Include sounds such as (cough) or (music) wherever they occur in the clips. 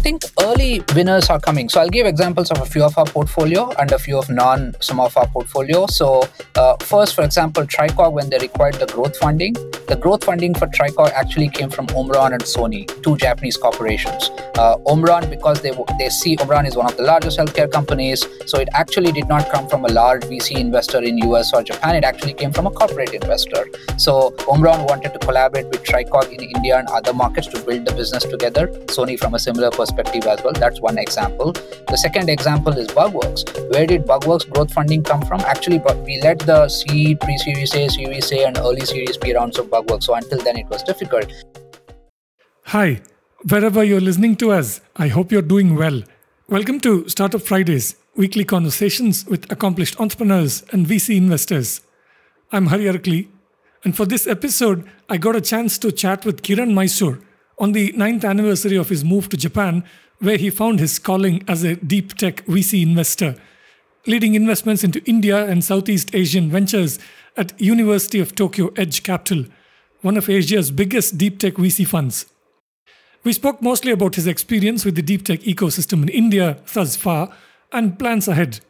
I think early winners are coming. So I'll give examples of a few of our portfolio and a few of non some of our portfolio. So uh, first, for example, Tricog when they required the growth funding, the growth funding for Tricog actually came from Omron and Sony, two Japanese corporations. Uh, Omron because they they see Omron is one of the largest healthcare companies, so it actually did not come from a large VC investor in US or Japan. It actually came from a corporate investor. So Omron wanted to collaborate with Tricog in India and other markets to build the business together. Sony from a similar perspective as well. That's one example. The second example is Bugworks. Where did Bugworks growth funding come from? Actually, we led the seed, pre-series A, Series A, and early Series B rounds of Bugworks. So until then, it was difficult. Hi, wherever you're listening to us, I hope you're doing well. Welcome to Startup Fridays, weekly conversations with accomplished entrepreneurs and VC investors. I'm Hari Arakali, and for this episode, I got a chance to chat with Kiran Mysore on the ninth anniversary of his move to Japan, where he found his calling as a deep tech VC investor, leading investments into India and Southeast Asian ventures at University of Tokyo Edge Capital, one of Asia's biggest deep tech VC funds. We spoke mostly about his experience with the deep tech ecosystem in India thus far and plans ahead.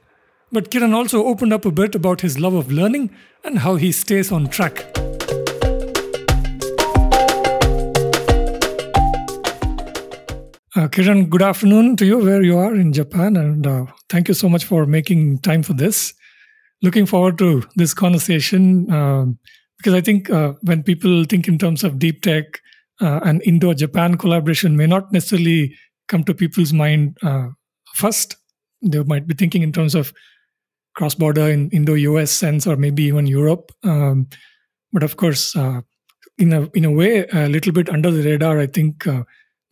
But Kiran also opened up a bit about his love of learning and how he stays on track. Uh, Kiran, good afternoon to you where you are in Japan, and uh, thank you so much for making time for this. Looking forward to this conversation uh, because I think uh, when people think in terms of deep tech uh, and Indo Japan collaboration, may not necessarily come to people's mind uh, first. They might be thinking in terms of cross border in Indo US sense or maybe even Europe. Um, but of course, in a in a way, a little bit under the radar, I think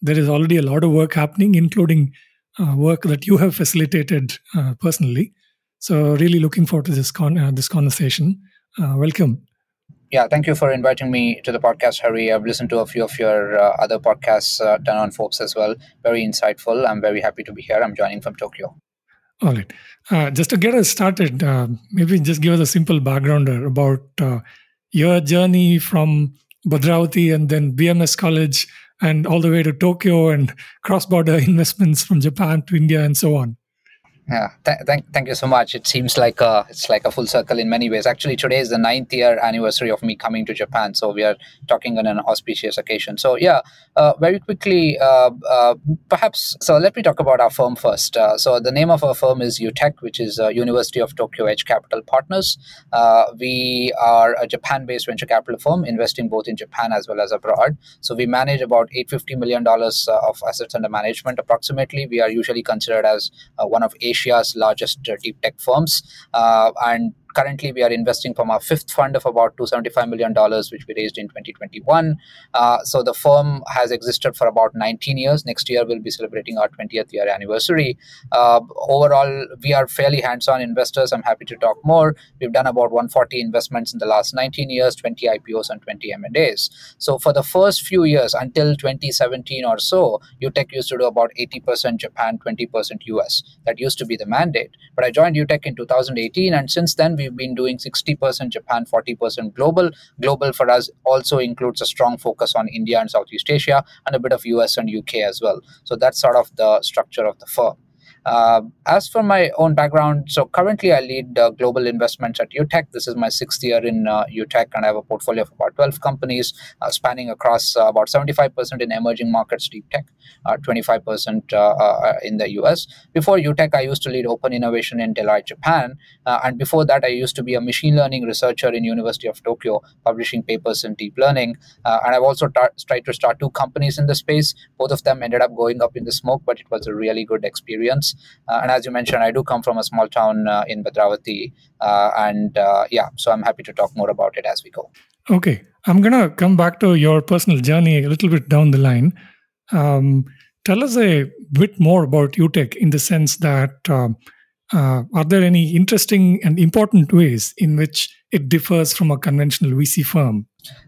there is already a lot of work happening, including uh, work that you have facilitated uh, personally. So, really looking forward to this con- uh, this conversation. Uh, welcome. Yeah, thank you for inviting me to the podcast, Hari. I've listened to a few of your uh, other podcasts uh, done on Forbes as well. Very insightful. I'm very happy to be here. I'm joining from Tokyo. All right. just to get us started, maybe just give us a simple background about your journey from Bhadravati and then BMS College and all the way to Tokyo and cross border (laughs) investments from Japan to India and so on. Yeah, th- thank, thank you so much. It seems like a, it's like a full circle in many ways. Actually, today is the ninth year anniversary of me coming to Japan, so we are talking on an auspicious occasion. So yeah, uh, very quickly, uh, uh, perhaps. So let me talk about our firm first. Uh, so the name of our firm is UTEC, which is uh, University of Tokyo Edge Capital Partners. Uh, we are a Japan-based venture capital firm investing both in Japan as well as abroad. So we manage about 850 million dollars of assets under management. Approximately, we are usually considered as one of Asia's Asia's largest deep tech firms. Uh, and currently we are investing from our fifth fund of about $275 million, which we raised in 2021. Uh, so the firm has existed for about 19 years. Next year, we'll be celebrating our 20th year anniversary. Uh, overall, we are fairly hands on investors. I'm happy to talk more. We've done about 140 investments in the last 19 years, 20 IPOs, and 20 M&As. So for the first few years, until 2017 or so, UTEC used to do about 80% Japan, 20% US. That used to be the mandate. But I joined UTEC in 2018, and since then, we've been doing 60% Japan, 40% global. Global for us also includes a strong focus on India and Southeast Asia and a bit of US and UK as well. So that's sort of the structure of the firm. Uh, as for my own background, so currently I lead uh, global investments at UTEC. This is my sixth year in uh, UTEC, and I have a portfolio of about 12 companies uh, spanning across uh, about 75% in emerging markets, deep tech, 25% uh, in the US. Before UTEC, I used to lead open innovation in Deloitte, Japan, and before that, I used to be a machine learning researcher in University of Tokyo, publishing papers in deep learning. and I've also tar- tried to start two companies in the space. Both of them ended up going up in the smoke, but it was a really good experience. Uh, and as you mentioned, I do come from a small town uh, in Bhadravati. Uh, and yeah, so I'm happy to talk more about it as we go. Okay. I'm to come back to your personal journey a little bit down the line. Um, tell us a bit more about UTEC in the sense that uh, uh, are there any interesting and important ways in which it differs from a conventional VC firm?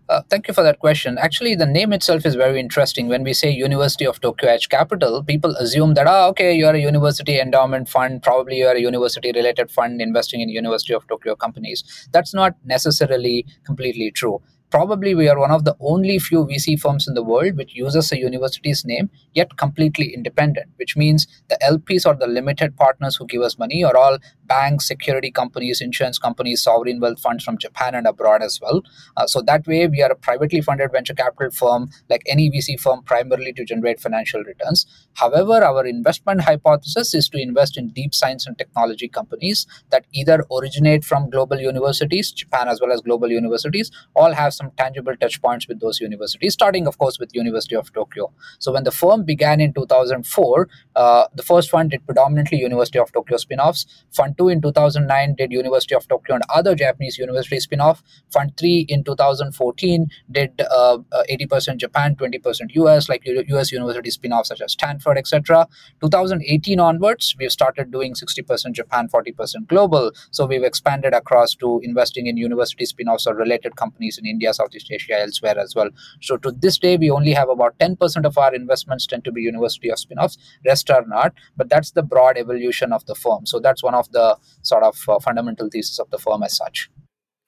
Uh, thank you for that question. Actually, the name itself is very interesting. When we say University of Tokyo Edge Capital, people assume that, ah, okay, you're a university endowment fund, probably you're a university related fund investing in University of Tokyo companies. That's not necessarily completely true probably we are one of the only few VC firms in the world which uses a university's name yet completely independent, which means the LPs or the limited partners who give us money are all banks, security companies, insurance companies, sovereign wealth funds from Japan and abroad as well. Uh, so that way, we are a privately funded venture capital firm like any VC firm, primarily to generate financial returns. However, our investment hypothesis is to invest in deep science and technology companies that either originate from global universities, Japan as well as global universities, all have some tangible touch points with those universities, starting, of course, with University of Tokyo. So when the firm began in 2004, uh, the first fund did predominantly University of Tokyo spin-offs. Fund 2 in 2009 did University of Tokyo and other Japanese university spin-off. Fund 3 in 2014 did uh, 80% Japan, 20% US, like US university spin-offs such as Stanford, etc. 2018 onwards, we've started doing 60% Japan, 40% global. So we've expanded across to investing in university spin-offs or related companies in India, Southeast Asia, elsewhere as well. So to this day, we only have about 10% of our investments tend to be university of spin-offs. Rest are not, but that's the broad evolution of the firm. So that's one of the sort of uh, fundamental thesis of the firm as such.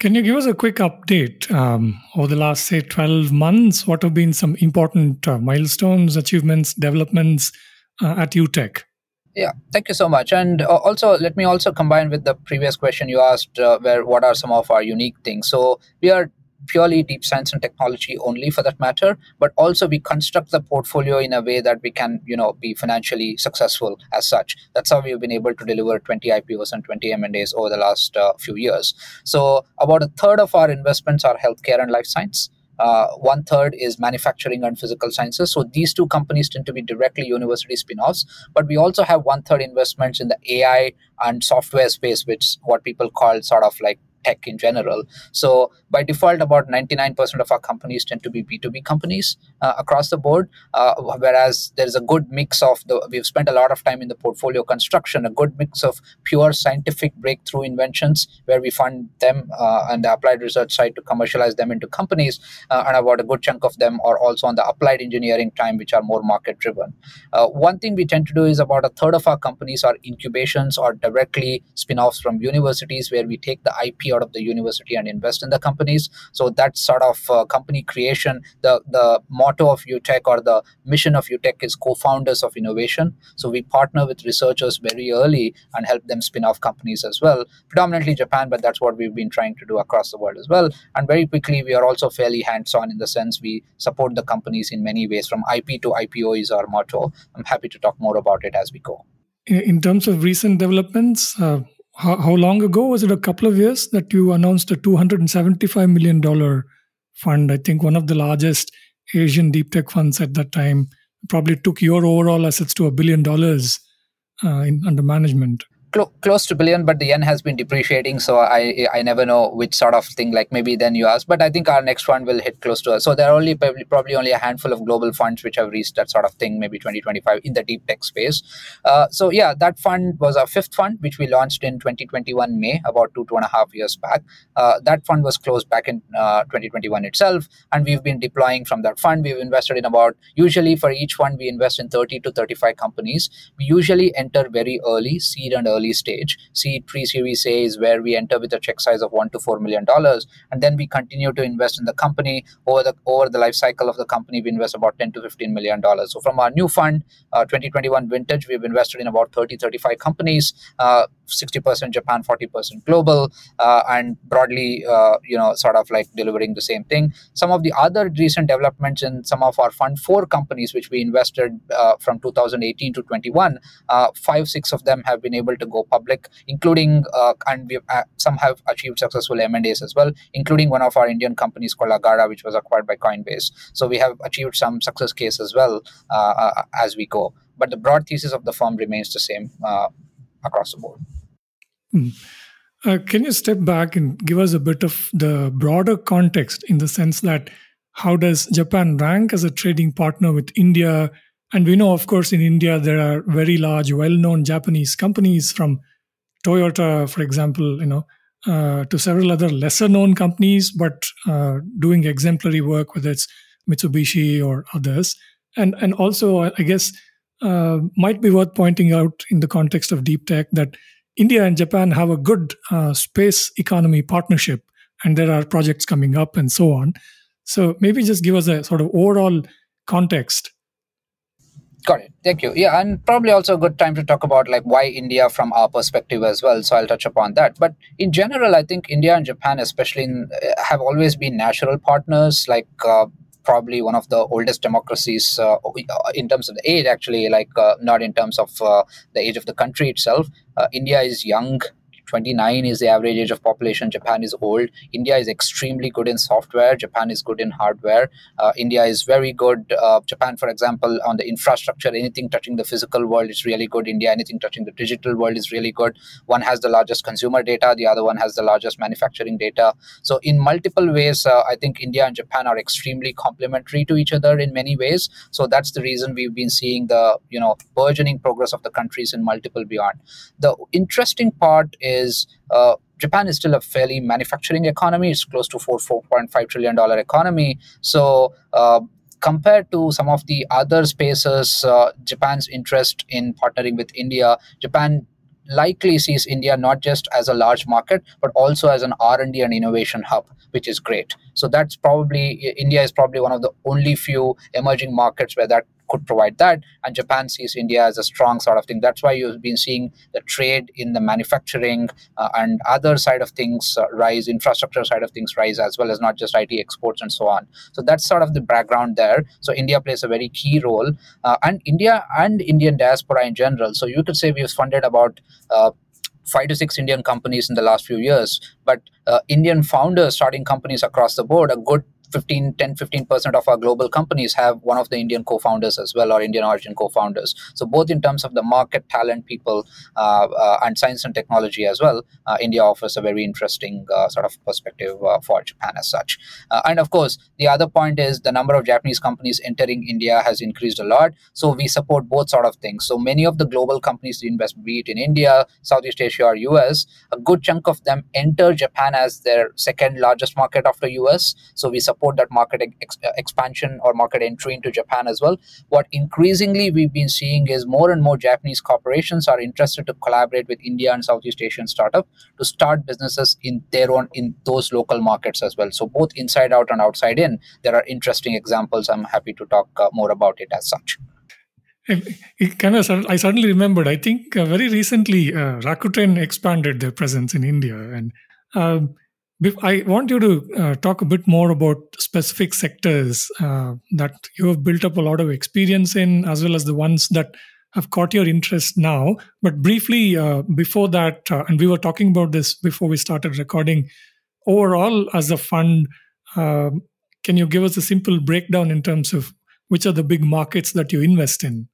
Can you give us a quick update um, over the last, say, 12 months? What have been some important uh, milestones, achievements, developments uh, at UTEC? Yeah, thank you so much. And uh, also, let me also combine with the previous question you asked, uh, where what are some of our unique things? So we are purely deep science and technology only for that matter but also we construct the portfolio in a way that we can you know be financially successful as such that's how we've been able to deliver 20 ipos and 20 m&as over the last uh, few years so about a third of our investments are healthcare and life science uh, one third is manufacturing and physical sciences. So these two companies tend to be directly university spin-offs. But we also have one third investments in the AI and software space, which what people call sort of like tech in general. So by default, about 99% of our companies tend to be B2B companies uh, across the board, uh, whereas there's a good mix of the, we've spent a lot of time in the portfolio construction, a good mix of pure scientific breakthrough inventions where we fund them uh, and the applied research side to commercialize them into companies, uh, and about a good chunk of them are also on the applied engineering time, which are more market driven. Uh, one thing we tend to do is about a third of our companies are incubations or directly spin offs from universities where we take the IP out of the university and invest in the companies. So that sort of uh, company creation, the the motto of UTEC or the mission of UTEC is co-founders of innovation. So we partner with researchers very early and help them spin off companies as well, predominantly Japan, but that's what we've been trying to do across the world as well. And very quickly, we are also fairly hands-on in the sense we support the companies in many ways. From IP to IPO is our motto. I'm happy to talk more about it as we go. In terms of recent developments, uh, how, how long ago was it? A couple of years that you announced a 275 million dollar fund. I think one of the largest Asian deep tech funds at that time probably took your overall assets to a billion dollars uh, in, under management cl- close to billion, but the yen has been depreciating, so I I never know which sort of thing. Like maybe then you ask, but I think our next one will hit close to. So there are only probably, probably only a handful of global funds which have reached that sort of thing, maybe 2025 in the deep tech space. Uh, so yeah, that fund was our fifth fund, which we launched in 2021 May, about two two and a half years back. Uh, that fund was closed back in uh, 2021 itself, and we've been deploying from that fund. We've invested in about usually for each fund we invest in 30 to 35 companies. We usually enter very early, seed and early early stage. Seed pre-series A is where we enter with a check size of one to four million dollars, and then we continue to invest in the company over the over the life cycle of the company. We invest about ten to fifteen million dollars. So from our new fund, uh, 2021 vintage, we've invested in about 30, 35 companies. Uh, 60% Japan, 40% global, uh, and broadly, uh, you know, sort of like delivering the same thing. Some of the other recent developments in some of our fund four companies, which we invested uh, from 2018 to 21, uh, five, six of them have been able to go public, including, uh, and we uh, some have achieved successful M&As as well, including one of our Indian companies called Agara, which was acquired by Coinbase. So we have achieved some success case as well as we go. But the broad thesis of the firm remains the same across the board. Uh, can you step back and give us a bit of the broader context in the sense that how does Japan rank as a trading partner with India? And we know, of course, in India, there are very large, well known Japanese companies from Toyota, for example, you know, uh, to several other lesser known companies, but uh, doing exemplary work, whether it's Mitsubishi or others. And, and also, I guess, uh, might be worth pointing out in the context of deep tech that India and Japan have a good uh, space economy partnership, and there are projects coming up and so on. So maybe just give us a sort of overall context Got it. Thank you. Yeah, and probably also a good time to talk about like why India from our perspective as well. So I'll touch upon that. But in general, I think India and Japan, especially, in, uh, have always been natural partners. Like uh, probably one of the oldest democracies uh, in terms of the age, actually, like uh, not in terms of uh, the age of the country itself. Uh, India is young 29 is the average age of population. Japan is old. India is extremely good in software. Japan is good in hardware. Uh, India is very good. Uh, Japan, for example, on the infrastructure, anything touching the physical world is really good. India, anything touching the digital world is really good. One has the largest consumer data, the other one has the largest manufacturing data. So, in multiple ways, uh, I think India and Japan are extremely complementary to each other in many ways. So, that's the reason we've been seeing the you know burgeoning progress of the countries in multiple beyond. The interesting part is is uh, Japan is still a fairly manufacturing economy. It's close to four four point five trillion dollar economy. So uh, compared to some of the other spaces, uh, Japan's interest in partnering with India, Japan likely sees India not just as a large market but also as an R&D and innovation hub which is great so that's probably India is probably one of the only few emerging markets where that could provide that. And Japan sees India as a strong sort of thing. That's why you've been seeing the trade in the manufacturing uh, and other side of things uh, rise, infrastructure side of things rise, as well as not just IT exports and so on. So that's sort of the background there. So India plays a very key role, uh, and India and Indian diaspora in general. So you could say we've funded about uh, five to six Indian companies in the last few years, but uh, Indian founders starting companies across the board, a good 15 10 15% of our global companies have one of the indian co-founders as well or indian origin co-founders. So both in terms of the market talent people uh, uh, and science and technology as well uh, india offers a very interesting uh, sort of perspective uh, for japan as such. Uh, and of course the other point is the number of japanese companies entering india has increased a lot. So we support both sort of things. So many of the global companies invest be it in india southeast asia or us a good chunk of them enter japan as their second largest market after us so we support support that market ex- uh, expansion or market entry into Japan as well. What increasingly we've been seeing is more and more Japanese corporations are interested to collaborate with India and Southeast Asian startup to start businesses in their own in those local markets as well. So both inside out and outside in, there are interesting examples. I'm happy to talk uh, more about it as such. It kind of, I suddenly remembered. I think uh, very recently, uh, Rakuten expanded their presence in India, and um, I want you to uh, talk a bit more about specific sectors uh, that you have built up a lot of experience in, as well as the ones that have caught your interest now. But briefly, uh, before that, uh, and we were talking about this before we started recording, overall, as a fund, um, can you give us a simple breakdown in terms of which are the big markets that you invest in?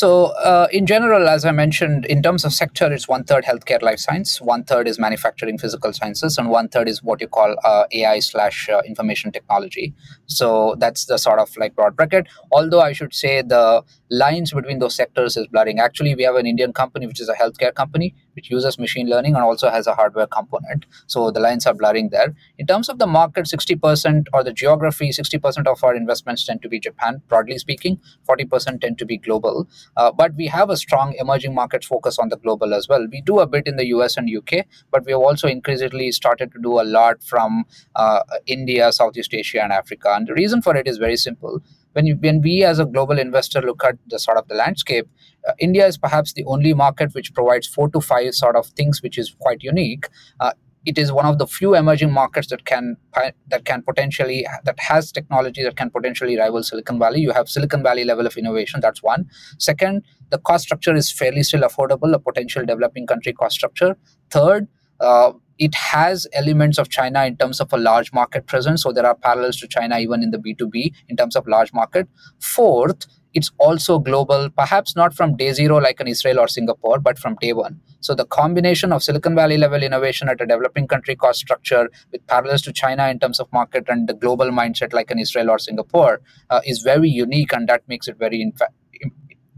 So, uh, in general, as I mentioned, in terms of sector, it's one third healthcare life science, one third is manufacturing physical sciences, and one third is what you call uh, AI slash uh, information technology. So, that's the sort of like broad bracket. Although I should say the lines between those sectors is blurring. Actually, we have an Indian company which is a healthcare company which uses machine learning and also has a hardware component. So the lines are blurring there. In terms of the market, 60% or the geography, 60% of our investments tend to be Japan, broadly speaking, 40% tend to be global. Uh, but we have a strong emerging market focus on the global as well. We do a bit in the US and UK, but we have also increasingly started to do a lot from uh, India, Southeast Asia, and Africa. And the reason for it is very simple when you, when we as a global investor look at the sort of the landscape, uh, India is perhaps the only market which provides four to five sort of things which is quite unique. Uh, it is one of the few emerging markets that can that can potentially that has technology that can potentially rival Silicon Valley. You have Silicon Valley level of innovation. That's one. Second, the cost structure is fairly still affordable. A potential developing country cost structure. Third. Uh, it has elements of China in terms of a large market presence. So there are parallels to China even in the B2B in terms of large market. Fourth, it's also global, perhaps not from day zero like in Israel or Singapore, but from day one. So the combination of Silicon Valley level innovation at a developing country cost structure with parallels to China in terms of market and the global mindset like in Israel or Singapore uh, is very unique, and that makes it very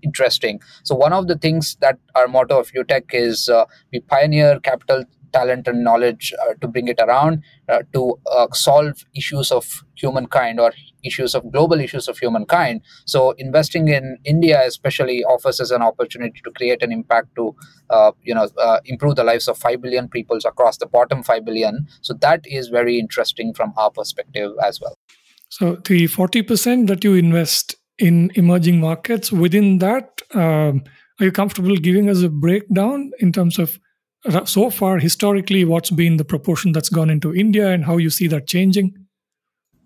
interesting. So one of the things that our motto of UTEC is uh, we pioneer capital talent and knowledge uh, to bring it around uh, to uh, solve issues of humankind or issues of global issues of humankind. So investing in India especially offers us an opportunity to create an impact to uh, you know uh, improve the lives of 5 billion peoples across the bottom 5 billion. So that is very interesting from our perspective as well. So the 40% that you invest in emerging markets, within that, um, are you comfortable giving us a breakdown in terms of so far historically what's been the proportion that's gone into India and how you see that changing?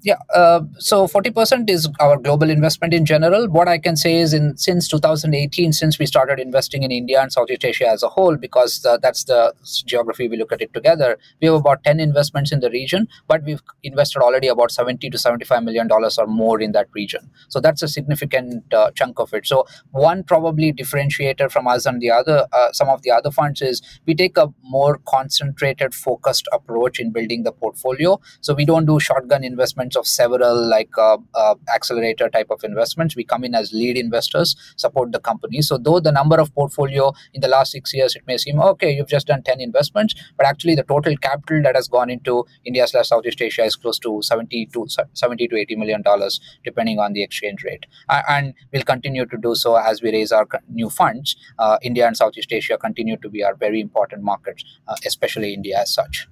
Yeah, uh, so 40% is our global investment in general. What I can say is, in since 2018, since we started investing in India and Southeast Asia as a whole, because the, that's the geography we look at it together, we have about 10 investments in the region, but we've invested already about 70 to 75 million dollars or more in that region. So that's a significant uh, chunk of it. So one probably differentiator from us and the other, uh, some of the other funds is we take a more concentrated, focused approach in building the portfolio. So we don't do shotgun investments of several like uh, uh, accelerator type of investments. We come in as lead investors, support the company. So though the number of portfolio in the last six years, it may seem okay, you've just done 10 investments, but actually the total capital that has gone into India slash Southeast Asia is close to 70 to 70 to 80 million dollars, depending on the exchange rate. And we'll continue to do so as we raise our new funds. Uh, India and Southeast Asia continue to be our very important markets, uh, especially India as such.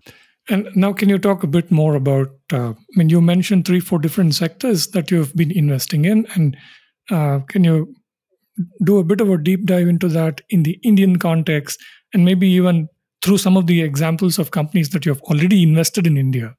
And now, can you talk a bit more about? Uh, I mean, you mentioned three, four different sectors that you have been investing in, and uh, can you do a bit of a deep dive into that in the Indian context, and maybe even through some of the examples of companies that you have already invested in India?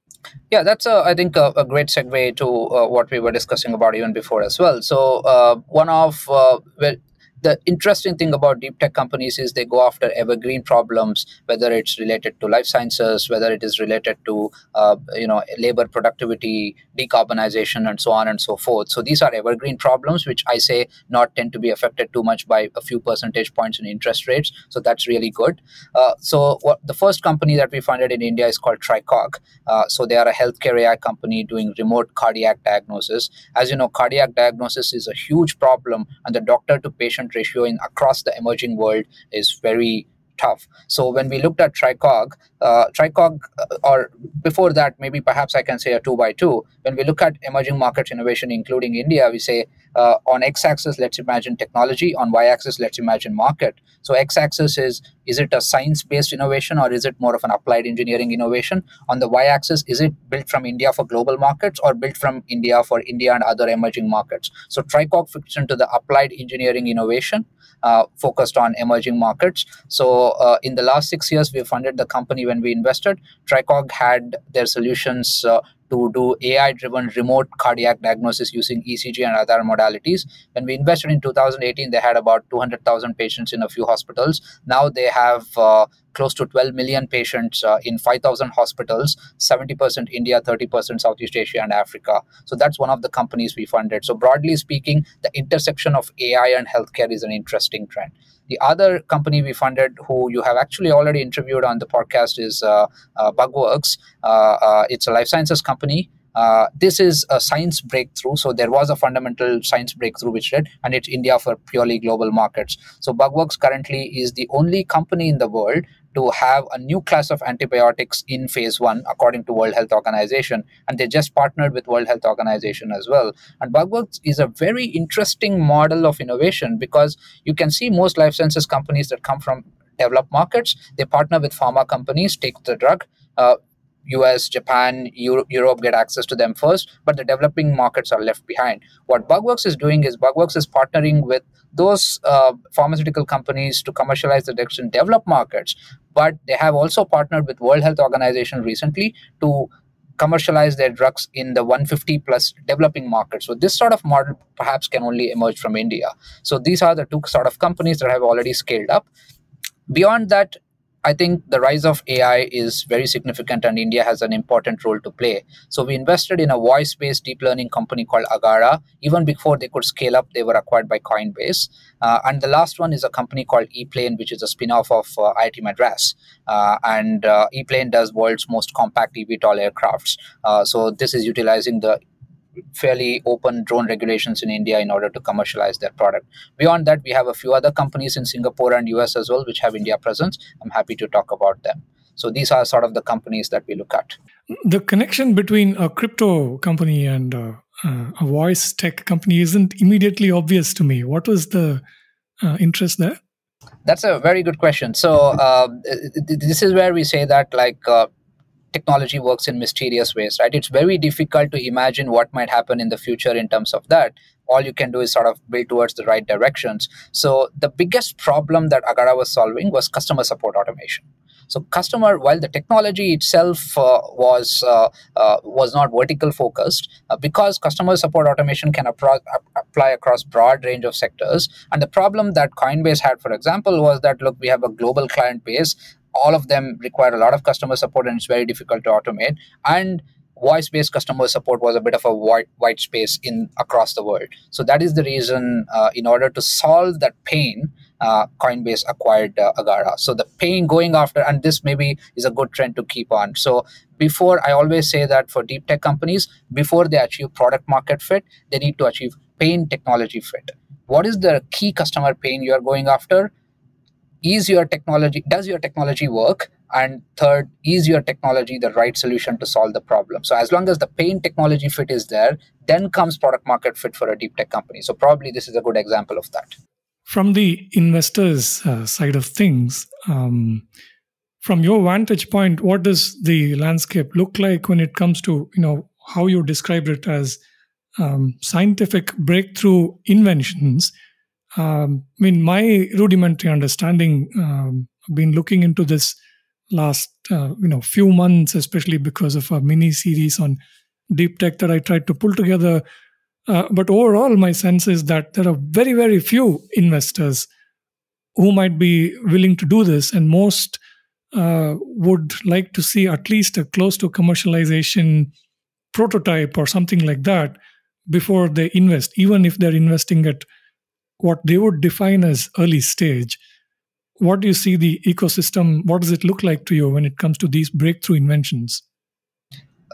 Yeah, that's a, I think a, a great segue to uh, what we were discussing about even before as well. So uh, one of uh, well, the interesting thing about deep tech companies is they go after evergreen problems, whether it's related to life sciences, whether it is related to uh, you know labor productivity, decarbonization, and so on and so forth. So these are evergreen problems, which I say not tend to be affected too much by a few percentage points in interest rates. So that's really good. Uh, so what, the first company that we funded in India is called Tricog. Uh, so they are a healthcare AI company doing remote cardiac diagnosis. As you know, cardiac diagnosis is a huge problem, and the doctor to patient ratio in across the emerging world is very tough. So when we looked at Tricog, uh, Tricog, uh, or before that, maybe perhaps I can say a two by two. When we look at emerging market innovation, including India, we say uh, on x-axis, let's imagine technology. On y-axis, let's imagine market. So x-axis is is it a science-based innovation or is it more of an applied engineering innovation? On the y-axis, is it built from India for global markets or built from India for India and other emerging markets? So Tricog fits into the applied engineering innovation uh, focused on emerging markets. So uh, in the last six years, we funded the company when we invested. Tricog had their solutions uh, to do AI driven remote cardiac diagnosis using ECG and other modalities. When we invested in 2018, they had about 200,000 patients in a few hospitals. Now they have uh, close to 12 million patients uh, in 5,000 hospitals, 70% India, 30% Southeast Asia and Africa. So that's one of the companies we funded. So, broadly speaking, the intersection of AI and healthcare is an interesting trend. The other company we funded, who you have actually already interviewed on the podcast, is uh, uh, Bugworks. Uh, it's a life sciences company. Uh, this is a science breakthrough. So there was a fundamental science breakthrough which did, and it's India for purely global markets. So Bugworks currently is the only company in the world to have a new class of antibiotics in phase one according to world health organization and they just partnered with world health organization as well and bugworks is a very interesting model of innovation because you can see most life sciences companies that come from developed markets they partner with pharma companies take the drug uh, US, Japan, Euro- Europe get access to them first, but the developing markets are left behind. What Bugworks is doing is Bugworks is partnering with those uh, pharmaceutical companies to commercialize the drugs in developed markets, but they have also partnered with World Health Organization recently to commercialize their drugs in the 150 plus developing markets. So this sort of model perhaps can only emerge from India. So these are the two sort of companies that have already scaled up. Beyond that, I think the rise of AI is very significant and India has an important role to play. So we invested in a voice based deep learning company called Agara. Even before they could scale up, they were acquired by Coinbase. Uh, and the last one is a company called ePlane, which is a spin off of uh, IIT Madras. Uh, and uh, ePlane does world's most compact eVTOL aircrafts. Uh, so this is utilizing the fairly open drone regulations in India in order to commercialize their product. Beyond that, we have a few other companies in Singapore and US as well, which have India presence. I'm happy to talk about them. So these are sort of the companies that we look at. The connection between a crypto company and uh, uh, a voice tech company isn't immediately obvious to me. What was the uh, interest there? That's a very good question. So uh, this is where we say that like uh, technology works in mysterious ways, right? It's very difficult to imagine what might happen in the future in terms of that. All you can do is sort of build towards the right directions. So the biggest problem that Agara was solving was customer support automation. So customer, while the technology itself uh, was uh, uh, was not vertical focused, uh, because customer support automation can appro- apply across broad range of sectors. And the problem that Coinbase had, for example, was that look, we have a global client base. All of them require a lot of customer support, and it's very difficult to automate. And voice-based customer support was a bit of a white white space in across the world. So that is the reason, uh, in order to solve that pain, uh, Coinbase acquired uh, Agara. So the pain going after, and this maybe is a good trend to keep on. So before, I always say that for deep tech companies, before they achieve product market fit, they need to achieve pain technology fit. What is the key customer pain you are going after? Is your technology, does your technology work? And third, is your technology the right solution to solve the problem? So as long as the pain technology fit is there, then comes product market fit for a deep tech company. So probably this is a good example of that from the investors uh, side of things um, from your vantage point what does the landscape look like when it comes to you know how you described it as um, scientific breakthrough inventions um, i mean my rudimentary understanding um, i've been looking into this last uh, you know few months especially because of a mini series on deep tech that i tried to pull together. Uh, but overall, my sense is that there are very, very few investors who might be willing to do this, and most uh, would like to see at least a close to commercialization prototype or something like that before they invest, even if they're investing at what they would define as early stage. What do you see the ecosystem? What does it look like to you when it comes to these breakthrough inventions?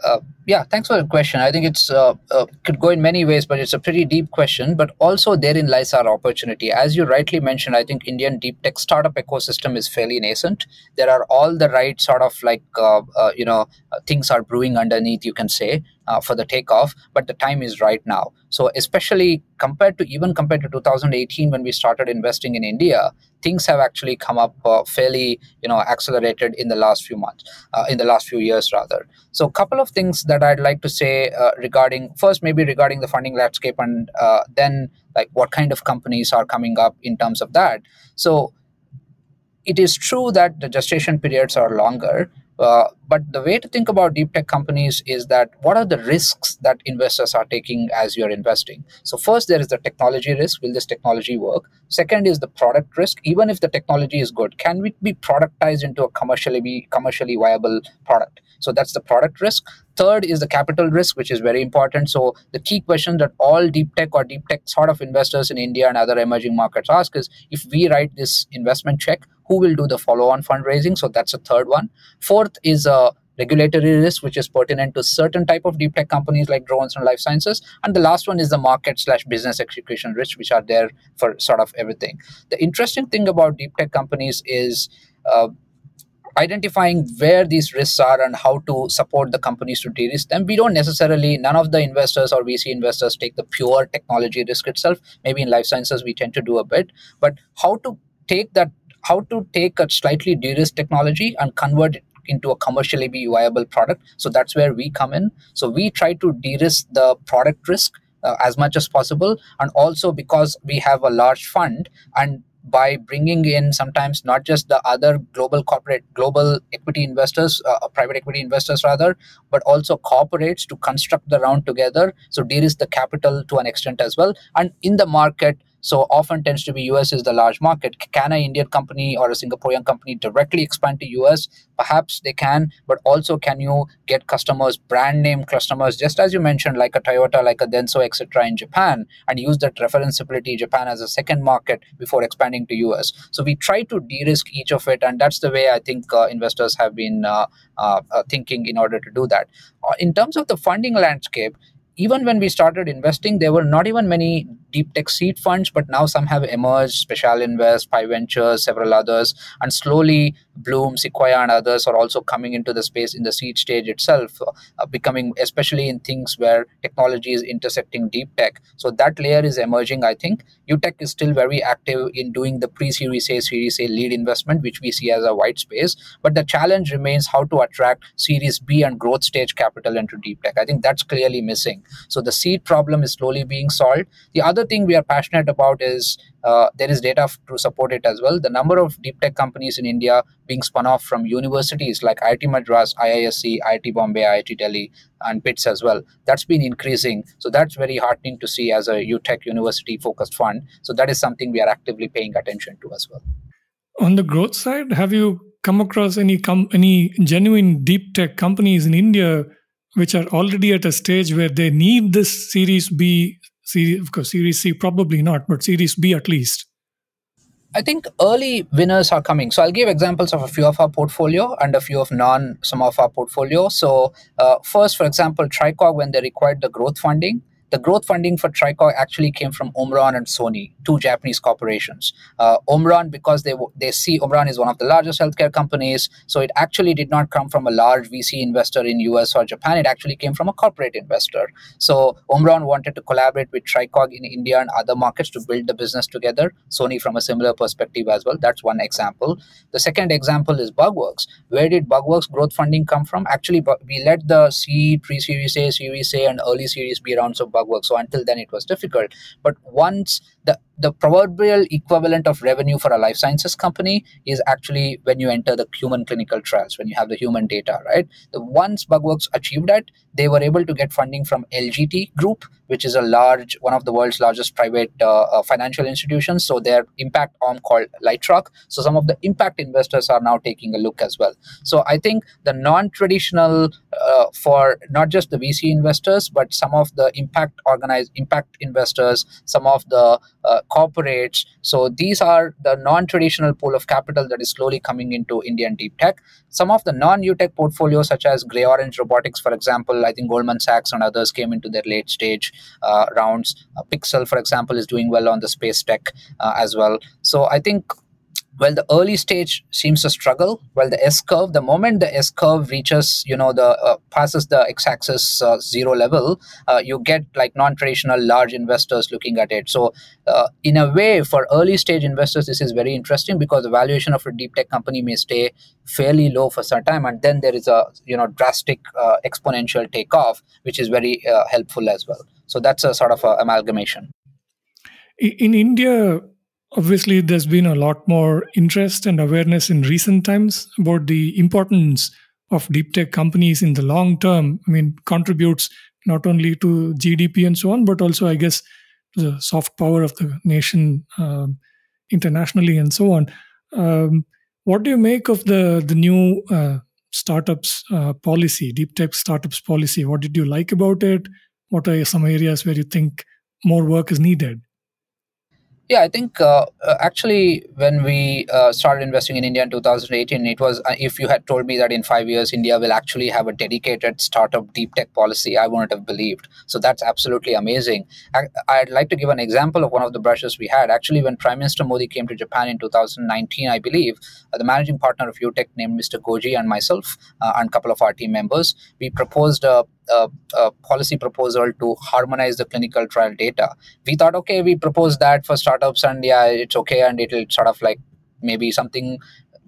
Uh, yeah, thanks for the question. I think it's uh, uh, could go in many ways, but it's a pretty deep question. But also therein lies our opportunity. As you rightly mentioned, I think Indian deep tech startup ecosystem is fairly nascent. There are all the right sort of like uh, uh, you know things are brewing underneath. You can say uh, for the takeoff, but the time is right now. So especially compared to even compared to 2018 when we started investing in India, things have actually come up uh, fairly you know accelerated in the last few months, uh, in the last few years rather. So a couple of things that I'd like to say uh, regarding first maybe regarding the funding landscape and uh, then like what kind of companies are coming up in terms of that. So it is true that the gestation periods are longer uh, but the way to think about deep tech companies is that what are the risks that investors are taking as you're investing? So, first, there is the technology risk. Will this technology work? Second is the product risk. Even if the technology is good, can it be productized into a commercially commercially viable product? So that's the product risk. Third is the capital risk, which is very important. So the key question that all deep tech or deep tech sort of investors in India and other emerging markets ask is if we write this investment check, who will do the follow-on fundraising? So that's a third one. Fourth is a regulatory risk, which is pertinent to certain type of deep tech companies like drones and life sciences. And the last one is the market slash business execution risk, which are there for sort of everything. The interesting thing about deep tech companies is uh, identifying where these risks are and how to support the companies to de-risk them we don't necessarily none of the investors or vc investors take the pure technology risk itself maybe in life sciences we tend to do a bit but how to take that how to take a slightly de-risked technology and convert it into a commercially viable product. So that's where we come in. So we try to de-risk the product risk uh, as much as possible. And also because we have a large fund and by bringing in sometimes not just the other global corporate global equity investors uh, private equity investors rather but also corporates to construct the round together. So is the capital to an extent as well. And in the market so often tends to be us is the large market. Can an indian company or a singaporean company directly expand to us perhaps they can but also can you get customers brand name customers just as you mentioned like a toyota like a denso etc in japan and use that referenceability japan as a second market before expanding to us so we try to de-risk each of it and that's the way i think uh, investors have been uh, uh, uh thinking in order to do that. Uh, in terms of the funding landscape even when we started investing, there were not even many deep tech seed funds, but now some have emerged, Special Invest, Pi Ventures, several others. And slowly, Blume, Sequoia, and others are also coming into the space in the seed stage itself, uh, becoming especially in things where technology is intersecting deep tech. So that layer is emerging. I think UTEC is still very active in doing the pre-Series A, Series A lead investment, which we see as a white space. But the challenge remains how to attract Series B and growth stage capital into deep tech. I think that's clearly missing. So the seed problem is slowly being solved. The other thing we are passionate about is uh, there is data to support it as well. The number of deep tech companies in India being spun off from universities like IIT Madras, IISc, IIT Bombay, IIT Delhi, and BITS as well, that's been increasing. So that's very heartening to see as a UTEC university focused fund. So that is something we are actively paying attention to as well. On the growth side, have you come across any com- any genuine deep tech companies in India which are already at a stage where they need this Series B Series, of course, Series C probably not, but Series B at least. I think early winners are coming. So I'll give examples of a few of our portfolio and a few of non some of our portfolio. So uh, first, for example, Tricog when they required the growth funding, the growth funding for Tricog actually came from Omron and Sony, two Japanese corporations. Uh, Omron, because they they see Omron is one of the largest healthcare companies, so it actually did not come from a large VC investor in US or Japan. It actually came from a corporate investor. So Omron wanted to collaborate with Tricog in India and other markets to build the business together. Sony from a similar perspective as well. That's one example. The second example is Bugworks. Where did Bugworks growth funding come from? Actually, we led the C, pre-Series A, Series A, and early Series B rounds of work. So until then, it was difficult. But once the the proverbial equivalent of revenue for a life sciences company is actually when you enter the human clinical trials, when you have the human data, right? The once Bugworks achieved that, they were able to get funding from LGT Group, which is a large, one of the world's largest private uh, uh, financial institutions. So their impact arm called Lightrock. So some of the impact investors are now taking a look as well. So I think the non-traditional uh, for not just the VC investors, but some of the impact organized impact investors, some of the uh, corporates. So these are the non-traditional pool of capital that is slowly coming into Indian deep tech. Some of the non-UTEC portfolios, such as Grey Orange Robotics, for example, I think Goldman Sachs and others came into their late stage uh, rounds. Uh, Pixxel, for example, is doing well on the space tech uh, as well. So I think well the early stage seems to struggle. Well the s curve the moment the s curve reaches you know the uh, passes the x-axis uh, zero level uh, you get like non-traditional large investors looking at it. So uh, in a way for early stage investors this is very interesting because the valuation of a deep tech company may stay fairly low for some time and then there is a you know drastic uh, exponential takeoff which is very uh, helpful as well. So that's a sort of a amalgamation. In india obviously there's been a lot more interest and awareness in recent times about the importance of deep tech companies in the long term. I mean contributes not only to gdp and so on but also i guess the soft power of the nation um, internationally and so on. Um, what do you make of the the new uh, startups uh, policy deep tech startups policy? What did you like about it? What are some areas where you think more work is needed yeah, I think uh, uh, actually when we uh, started investing in India in 2018, it was uh, if you had told me that in five years India will actually have a dedicated startup deep tech policy, I wouldn't have believed. So that's absolutely amazing. I, would like to give an example of one of the brushes we had. Actually, when Prime Minister Modi came to Japan in 2019, I believe uh, the managing partner of UTEC named Mr. Goji and myself and a couple of our team members, we proposed a a, a, policy proposal to harmonize the clinical trial data. We thought, okay, we propose that for startups, and yeah, it's okay, and it'll sort of like maybe something,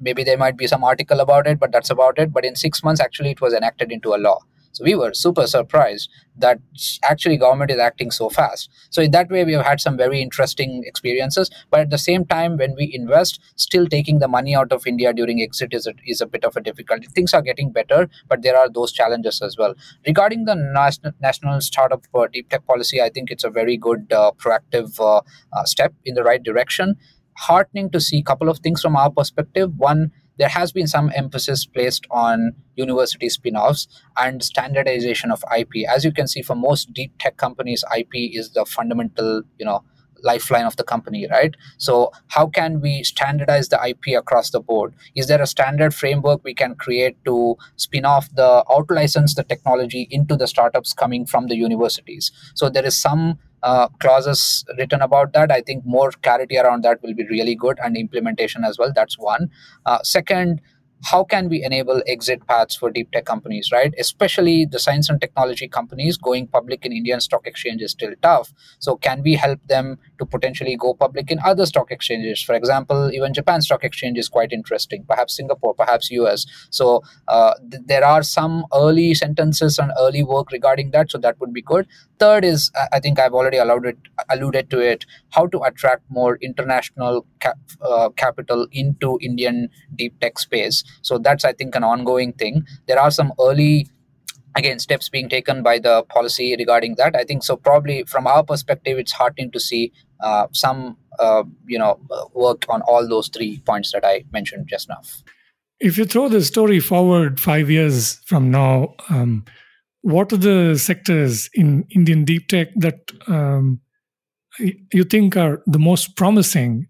maybe there might be some article about it, but that's about it. But in six months, actually, it was enacted into a law. So we were super surprised that actually government is acting so fast. So in that way, we have had some very interesting experiences. But at the same time, when we invest, still taking the money out of India during exit is a, is a bit of a difficulty. Things are getting better, but there are those challenges as well. Regarding the national, national startup uh, deep tech policy, I think it's a very good uh, proactive uh, uh step in the right direction. Heartening to see a couple of things from our perspective. One, there has been some emphasis placed on university spin-offs and standardization of IP. As you can see, for most deep tech companies, IP is the fundamental, you know, lifeline of the company, right? So, how can we standardize the IP across the board? Is there a standard framework we can create to spin off the out license the technology into the startups coming from the universities? So, there is some uh, clauses written about that. I think more clarity around that will be really good and implementation as well. That's one. Uh, second, how can we enable exit paths for deep tech companies, right? Especially the science and technology companies going public in Indian stock exchange is still tough. So can we help them to potentially go public in other stock exchanges? For example, even Japan stock exchange is quite interesting, perhaps Singapore, perhaps US. So uh, th- there are some early sentences and early work regarding that. So that would be good. Third is, I think I've already allowed it, alluded to it, how to attract more international cap, uh, capital into Indian deep tech space. So that's, I think, an ongoing thing. There are some early again steps being taken by the policy regarding that i think so probably from our perspective it's heartening to see uh, some uh, you know work on all those three points that i mentioned just now if you throw the story forward five years from now um, what are the sectors in indian deep tech that um, you think are the most promising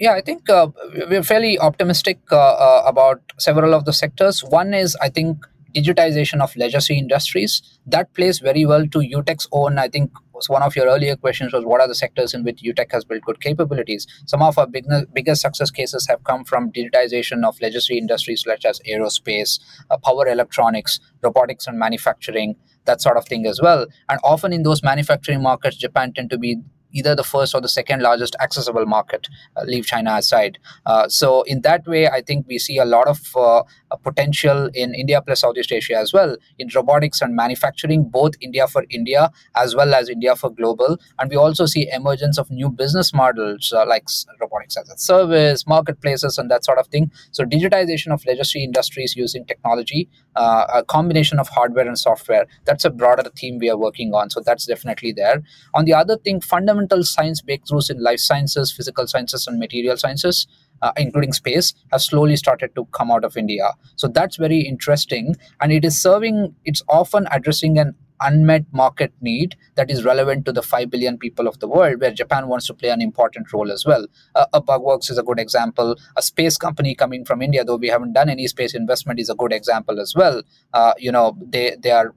yeah, I think uh, we're fairly optimistic uh, uh, about several of the sectors. One is, I think, digitization of legacy industries. That plays very well to UTEC's own. I think one of your earlier questions was what are the sectors in which UTEC has built good capabilities. Some of our big, biggest success cases have come from digitization of legacy industries such as aerospace, uh, power electronics, robotics and manufacturing, that sort of thing as well. And often in those manufacturing markets, Japan tend to be either the first or the second largest accessible market, uh, leave China aside. Uh, so, in that way, I think we see a lot of uh, potential in India plus Southeast Asia as well in robotics and manufacturing, both India for India as well as India for global. And we also see emergence of new business models uh, like robotics as a service, marketplaces, and that sort of thing. So, digitization of legacy industries using technology, uh, a combination of hardware and software, that's a broader theme we are working on. So, that's definitely there. On the other thing, fundamental fundamental science breakthroughs in life sciences, physical sciences, and material sciences, uh, including space, have slowly started to come out of India. So that's very interesting. And it is serving, it's often addressing an unmet market need that is relevant to the 5 billion people of the world, where Japan wants to play an important role as well. Uh, a Bugworks is a good example. A space company coming from India, though we haven't done any space investment, is a good example as well. Uh, you know, they, they are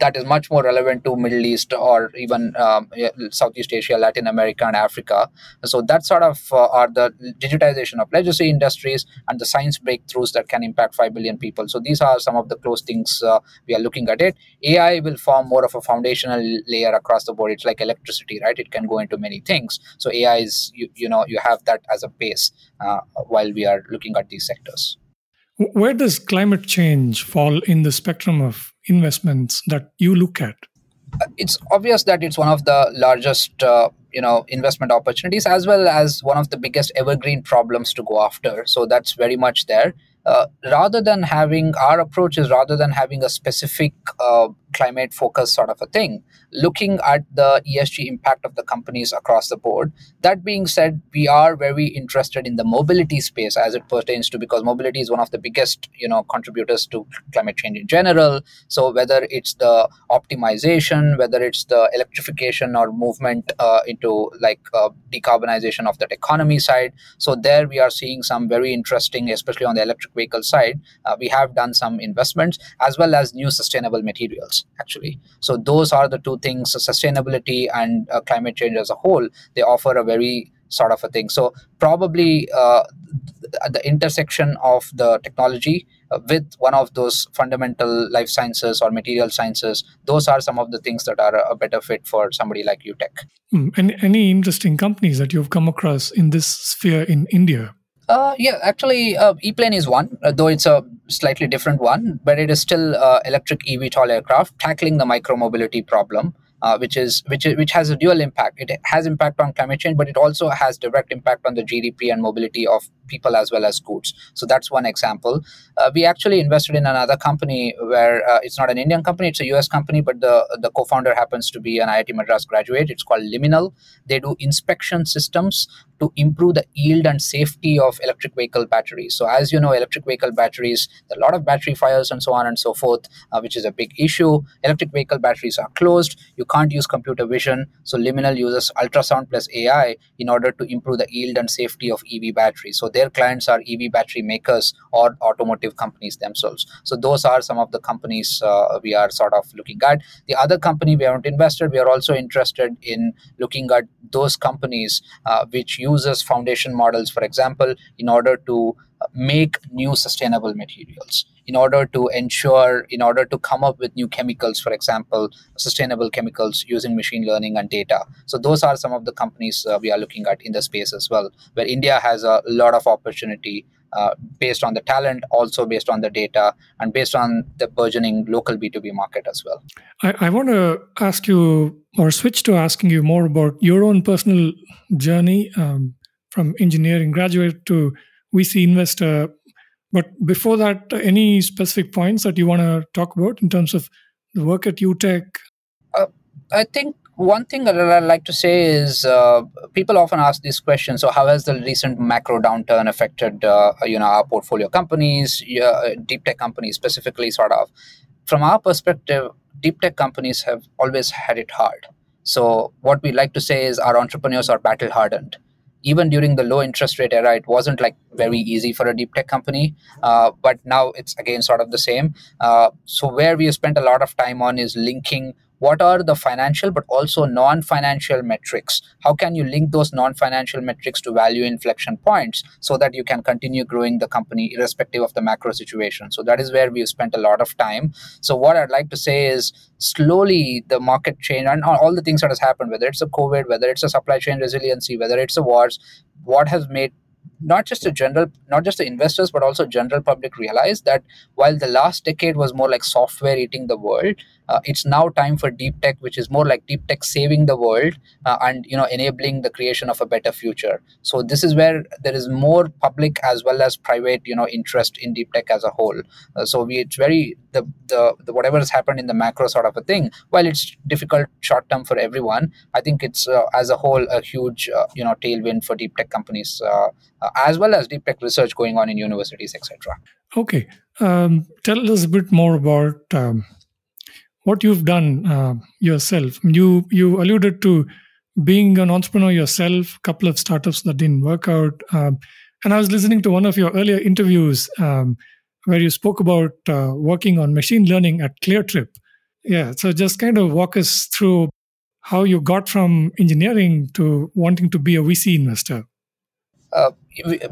that is much more relevant to Middle East or even um, Southeast Asia, Latin America, and Africa. So that sort of uh, are the digitization of legacy industries and the science breakthroughs that can impact five billion people. So these are some of the close things uh, we are looking at. It AI will form more of a foundational layer across the board. It's like electricity, right? It can go into many things. So AI is you, you know you have that as a base uh, while we are looking at these sectors. Where does climate change fall in the spectrum of investments that you look at? It's obvious that it's one of the largest, uh, you know, investment opportunities as well as one of the biggest evergreen problems to go after. So that's very much there. Uh, rather than having our approach is rather than having a specific uh, climate focus sort of a thing looking at the esg impact of the companies across the board. That being said we are very interested in the mobility space as it pertains to because mobility is one of the biggest you know contributors to climate change in general. So whether it's the optimization whether it's the electrification or movement uh, into like uh, decarbonization of that economy side. So there we are seeing some very interesting especially on the electric vehicle side uh, we have done some investments as well as new sustainable materials actually. So those are the two things sustainability and uh, climate change as a whole they offer a very sort of a thing. So probably uh, the intersection of the technology uh, with one of those fundamental life sciences or material sciences those are some of the things that are a better fit for somebody like UTEC mm, any, any interesting companies that you've come across in this sphere in india uh, yeah, actually, uh, ePlane is one, uh, though it's a slightly different one, but it is still uh, electric eVTOL aircraft tackling the micromobility problem uh, which is which which has a dual impact. It has impact on climate change, but it also has direct impact on the GDP and mobility of people as well as goods. So that's one example. Uh, we actually invested in another company where uh, it's not an Indian company; it's a US company, but the the co-founder happens to be an IIT Madras graduate. It's called Liminal. They do inspection systems to improve the yield and safety of electric vehicle batteries. So as you know, electric vehicle batteries, a lot of battery fires and so on and so forth, uh, which is a big issue. Electric vehicle batteries are closed. You can't use computer vision. So Liminal uses ultrasound plus AI in order to improve the yield and safety of EV batteries. So their clients are EV battery makers or automotive companies themselves. So those are some of the companies uh, we are sort of looking at. The other company we haven't invested, we are also interested in looking at those companies uh, which uses foundation models, for example, in order to make new sustainable materials in order to ensure in order to come up with new chemicals for example sustainable chemicals using machine learning and data. So those are some of the companies uh, we are looking at in the space as well where india has a lot of opportunity uh, based on the talent, also based on the data, and based on the burgeoning local B2B market as well. I, I want to ask you, or switch to asking you more about your own personal journey um, from engineering graduate to VC investor. But before that, any specific points that you want to talk about in terms of the work at UTEC? Uh, I think one thing that I'd like to say is uh, people often ask this question. So, how has the recent macro downturn affected, uh, you know, our portfolio companies, uh, deep tech companies specifically? Sort of, from our perspective, deep tech companies have always had it hard. So, what we like to say is our entrepreneurs are battle hardened even during the low interest rate era, it wasn't like very easy for a deep tech company. Uh, but now it's again sort of the same. Uh, so where we spent a lot of time on is linking what are the financial but also non-financial metrics? How can you link those non-financial metrics to value inflection points so that you can continue growing the company irrespective of the macro situation? So that is where we've spent a lot of time. So what i'd like to say is slowly the market change and all the things that has happened whether it's a covid whether it's a supply chain resiliency whether it's a wars what has made not just the general not just the investors but also general public realize that while the last decade was more like software eating the world uh, it's now time for deep tech which is more like deep tech saving the world uh, and you know enabling the creation of a better future. So this is where there is more public as well as private you know interest in deep tech as a whole. Uh, so we it's very the, the the whatever has happened in the macro sort of a thing while it's difficult short term for everyone i think it's uh, as a whole a huge uh, you know tailwind for deep tech companies uh, as well as deep tech research going on in universities etc okay um, tell us a bit more about um what you've done uh, yourself. You you alluded to being an entrepreneur yourself. A couple of startups that didn't work out, um, and I was listening to one of your earlier interviews um, where you spoke about uh, working on machine learning at ClearTrip. Yeah, so just kind of walk us through how you got from engineering to wanting to be a VC investor. Uh,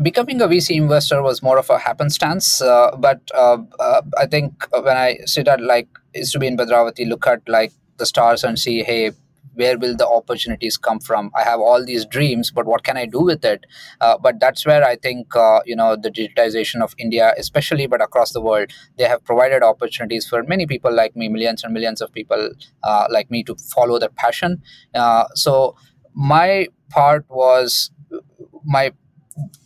becoming a VC investor was more of a happenstance. Uh, but uh, uh I think when I sit at like is to be in Bhadravati, look at like the stars and see, hey, where will the opportunities come from? I have all these dreams, but what can I do with it? Uh, but that's where I think you know the digitization of India, especially but across the world, they have provided opportunities for many people like me, millions and millions of people like me to follow their passion. so my part was my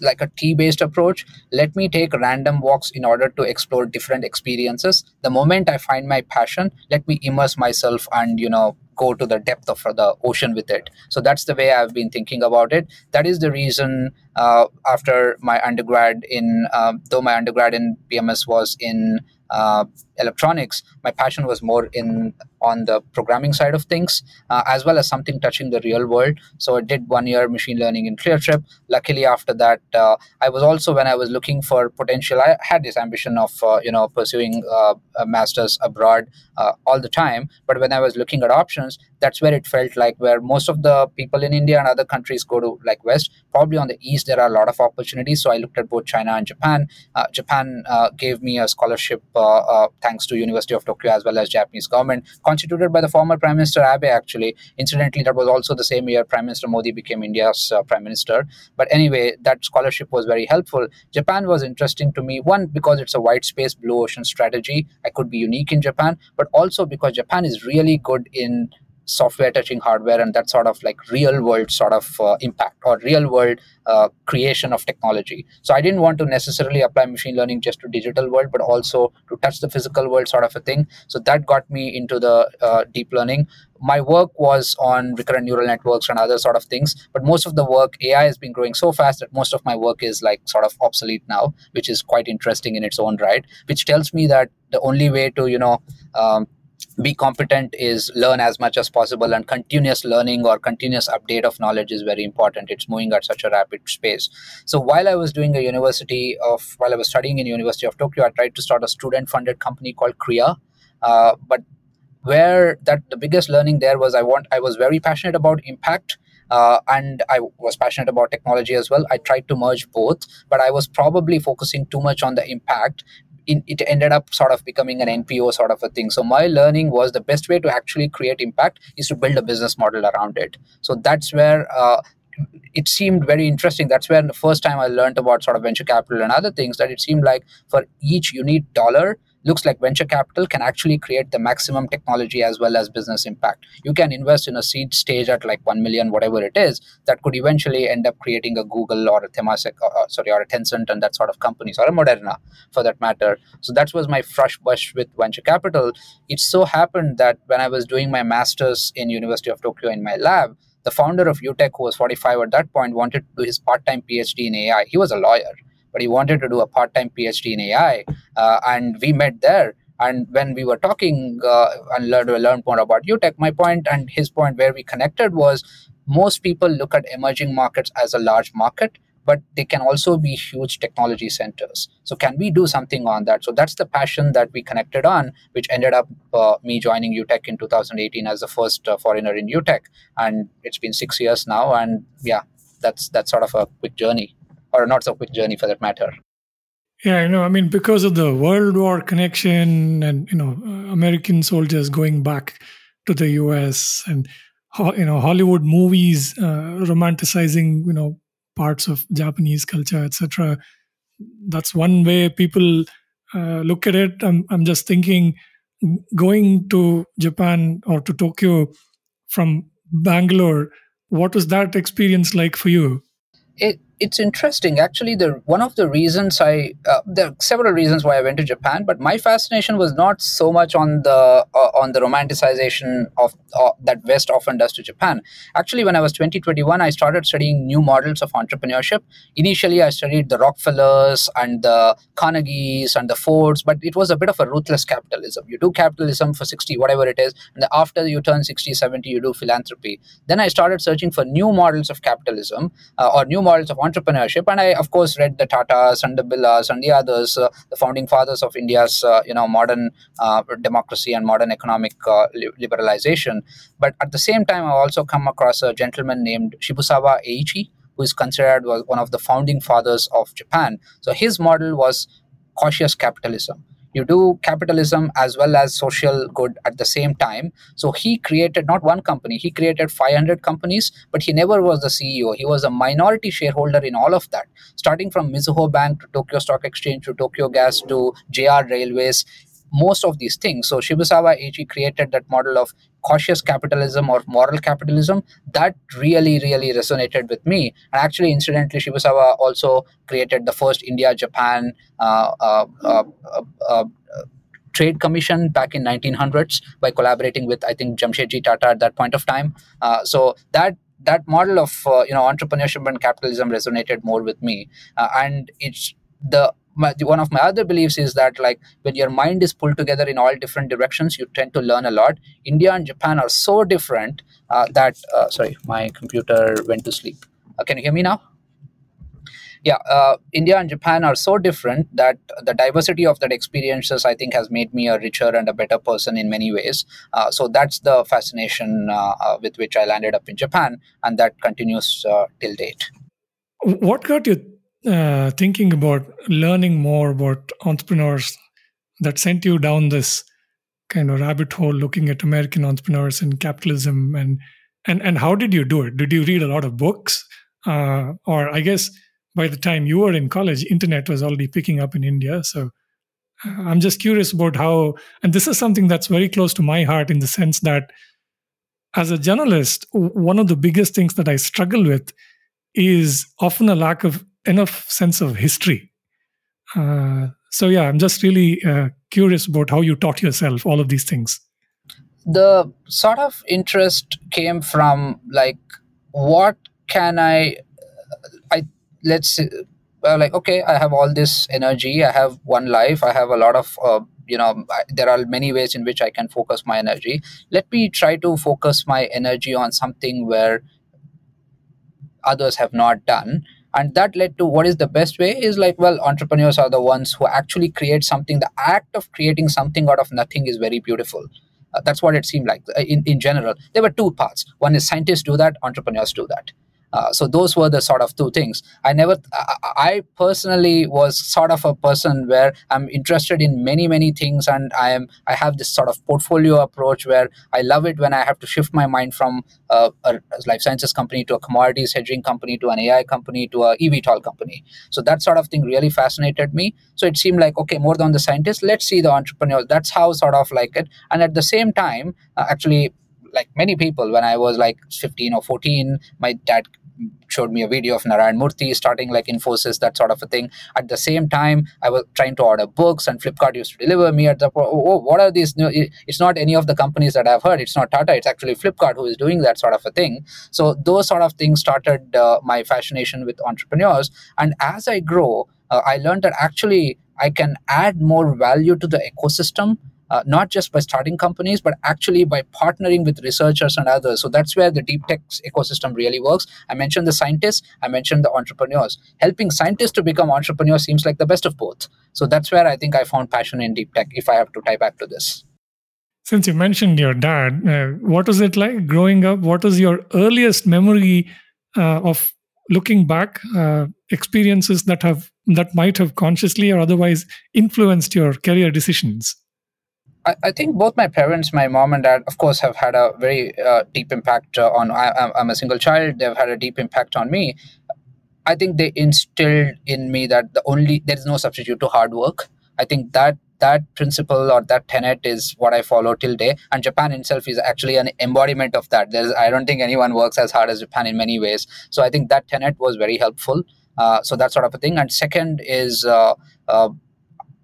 like a T based approach. Let me take random walks in order to explore different experiences. The moment I find my passion, let me immerse myself and, you know, go to the depth of the ocean with it. So that's the way I've been thinking about it. That is the reason uh, after my undergrad in, uh, though my undergrad in BMS was in uh, electronics, my passion was more in on the programming side of things, uh, as well as something touching the real world. So I did one year machine learning in ClearTrip. Luckily, after that, uh, I was also when I was looking for potential, I had this ambition of uh, you know pursuing uh, a master's abroad uh, all the time. But when I was looking at options, that's where it felt like where most of the people in India and other countries go to like West. Probably on the East, there are a lot of opportunities. So I looked at both China and Japan. Japan gave me a scholarship thanks to University of Tokyo as well as Japanese government, constituted by the former Prime Minister Abe. Actually, incidentally, that was also the same year Prime Minister Modi became India's uh, Prime Minister. But anyway, that scholarship was very helpful. Japan was interesting to me. One because it's a white space blue ocean strategy. I could be unique in Japan, but also because Japan is really good in software touching hardware and that sort of like real world sort of uh, impact or real world uh, creation of technology. So i didn't want to necessarily apply machine learning just to digital world but also to touch the physical world sort of a thing. So that got me into the uh, deep learning. My work was on recurrent neural networks and other sort of things but most of the work ai has been growing so fast that most of my work is like sort of obsolete now which is quite interesting in its own right which tells me that the only way to you know um, be competent is learn as much as possible and continuous learning or continuous update of knowledge is very important. It's moving at such a rapid space so while i was doing a university of while i was studying in university of tokyo i tried to start a student funded company called Krea uh, but where that the biggest learning there was i want i was very passionate about impact uh, and I was passionate about technology as well. I tried to merge both, but I was probably focusing too much on the impact in, it ended up sort of becoming an NPO sort of a thing. So my learning was the best way to actually create impact is to build a business model around it. So that's where uh, it seemed very interesting. That's where the first time I learned about sort of venture capital and other things that it seemed like for each unique dollar, looks like venture capital can actually create the maximum technology as well as business impact. You can invest in a seed stage at like 1 million, whatever it is, that could eventually end up creating a Google or a Temasek, or, uh, uh, sorry, or a Tencent and that sort of companies, or a Moderna for that matter. So that was my first brush with venture capital. It so happened that when I was doing my master's in University of Tokyo in my lab, the founder of UTEC, who was 45 at that point, wanted to do his part-time PhD in AI. He was a lawyer but he wanted to do a part-time PhD in AI, uh, and we met there. And when we were talking uh, and learned, learned more about UTEC, my point and his point where we connected was most people look at emerging markets as a large market, but they can also be huge technology centers. So, can we do something on that? So, that's the passion that we connected on, which ended up uh, me joining UTEC in 2018 as the first uh, foreigner in UTEC. And it's been six years now. And yeah, that's that's sort of a quick journey or not so quick journey for that matter. Yeah, I know. I mean, because of the World War connection and you know American soldiers going back to the U.S. and you know Hollywood movies uh, romanticizing you know parts of Japanese culture, etc. That's one way people uh, look at it. I'm I'm just thinking going to Japan or to Tokyo from Bangalore. What was that experience like for you? It it's interesting. Actually the one of the reasons i uh, there are several reasons why i went to japan but my fascination was not so much on the uh, on the romanticization of uh, that west often does to japan. Actually when i was 2021 i started studying new models of entrepreneurship. Initially i studied the rockefellers and the carnegies and the fords but it was a bit of a ruthless capitalism. You do capitalism for 60 whatever it is and after you turn 60 70 you do philanthropy. Then i started searching for new models of capitalism uh, or new models of entrepreneurship and i of course read the tatas and the birlas and the others uh, the founding fathers of india's uh, you know modern uh, democracy and modern economic uh, liberalization. But at the same time i also come across a gentleman named shibusawa eiichi who is considered was one of the founding fathers of japan. So his model was cautious capitalism you do capitalism as well as social good at the same time so he created not one company he created 500 companies but he never was the ceo he was a minority shareholder in all of that starting from mizuho bank to tokyo stock exchange to tokyo gas to jr railways most of these things. So Shibusawa Eiichi created that model of cautious capitalism or moral capitalism. That really, really resonated with me. And actually, incidentally, Shibusawa also created the first India-Japan uh, uh, uh, uh, uh trade commission back in 1900s by collaborating with, I think, Jamshedji Tata at that point of time. So that that model of you know entrepreneurship and capitalism resonated more with me, and it's the my, one of my other beliefs is that like when your mind is pulled together in all different directions you tend to learn a lot. India and japan are so different uh, that uh, sorry my computer went to sleep. Uh, can you hear me now? Yeah uh, india and japan are so different that the diversity of that experiences i think has made me a richer and a better person in many ways. Uh, so that's the fascination uh, with which i landed up in japan and that continues till date. What got you uh, thinking about learning more about entrepreneurs that sent you down this kind of rabbit hole looking at American entrepreneurs and capitalism and and and how did you do it? Did you read a lot of books, uh, or I guess by the time you were in college, internet was already picking up in India. So uh, I'm just curious about how, and this is something that's very close to my heart in the sense that as a journalist, one of the biggest things that I struggle with is often a lack of enough sense of history. Uh, so yeah, I'm just really uh, curious about how you taught yourself all of these things. The sort of interest came from like, what can I, I let's uh, like okay, I have all this energy, I have one life, I have a lot of uh, you know there are many ways in which i can focus my energy let me try to focus my energy on something where others have not done and that led to what is the best way is like well entrepreneurs are the ones who actually create something the act of creating something out of nothing is very beautiful Uh, that's what it seemed like uh, in, in general. There were two paths. One is scientists do that, entrepreneurs do that. Uh, so those were the sort of two things. I never, I, personally was sort of a person where I'm interested in many, many things, and I am, I have this sort of portfolio approach where I love it when I have to shift my mind from a, a life sciences company to a commodities hedging company to an AI company to a eVTOL company. So that sort of thing really fascinated me. So it seemed like okay, more than the scientists, let's see the entrepreneurs. That's how sort of like it. And at the same time, uh, actually like many people when i was like 15 or 14 my dad showed me a video of Narayan Murthy starting like Infosys, that sort of a thing. At the same time, I was trying to order books, and Flipkart used to deliver me at the. Oh, oh what are these? New, it's not any of the companies that I've heard. It's not Tata. It's actually Flipkart who is doing that sort of a thing. So those sort of things started uh, my fascination with entrepreneurs. And as I grow, uh, I learned that actually I can add more value to the ecosystem uh, not just by starting companies, but actually by partnering with researchers and others. So that's where the deep tech ecosystem really works. I mentioned the scientists, I mentioned the entrepreneurs. Helping scientists to become entrepreneurs seems like the best of both. So that's where I think I found passion in deep tech, if I have to tie back to this. Since you mentioned your dad, uh, what was it like growing up? What was your earliest memory uh, of looking back, uh, experiences that have that might have consciously or otherwise influenced your career decisions? I, I think both my parents, my mom and dad, of course, have had a very uh, deep impact uh, on. I, I'm a single child. They've had a deep impact on me. I think they instilled in me that the only there is no substitute to hard work. I think that that principle or that tenet is what I follow till day. And Japan itself is actually an embodiment of that. There's I don't think anyone works as hard as Japan in many ways. So I think that tenet was very helpful. Uh, so that sort of a thing. And second is uh, uh,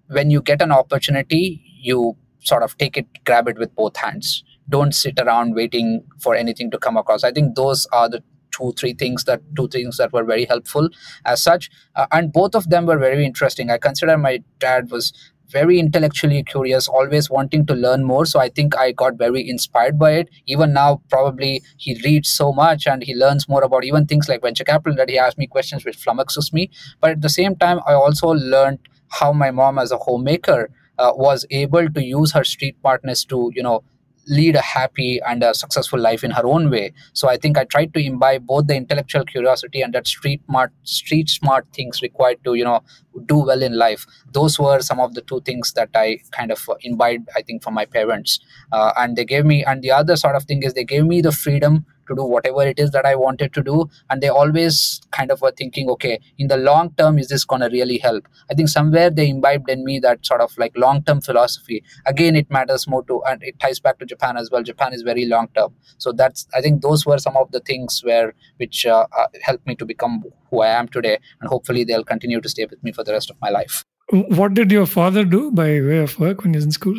when you get an opportunity, you sort of take it, grab it with both hands. Don't sit around waiting for anything to come across. I think those are the two three things that two things that were very helpful as such. Uh, and both of them were very interesting. I consider my dad was very intellectually curious always wanting to learn more. So i think i got very inspired by it. Even now probably he reads so much and he learns more about even things like venture capital that he asks me questions which flummoxes me. But at the same time i also learned how my mom as a homemaker uh, was able to use her street partners to you know lead a happy and a successful life in her own way. So i think i tried to imbibe both the intellectual curiosity and that street smart street smart things required to you know do well in life. Those were some of the two things that i kind of imbibed i think from my parents. Uh, and they gave me and the other sort of thing is they gave me the freedom to do whatever it is that I wanted to do. And they always kind of were thinking, okay, in the long term, is this going to really help? I think somewhere they imbibed in me that sort of like long term philosophy. Again, it matters more to, and it ties back to Japan as well. Japan is very long term. So that's, I think those were some of the things where, which uh, uh, helped me to become who I am today. And hopefully they'll continue to stay with me for the rest of my life. What did your father do by way of work when he was in school?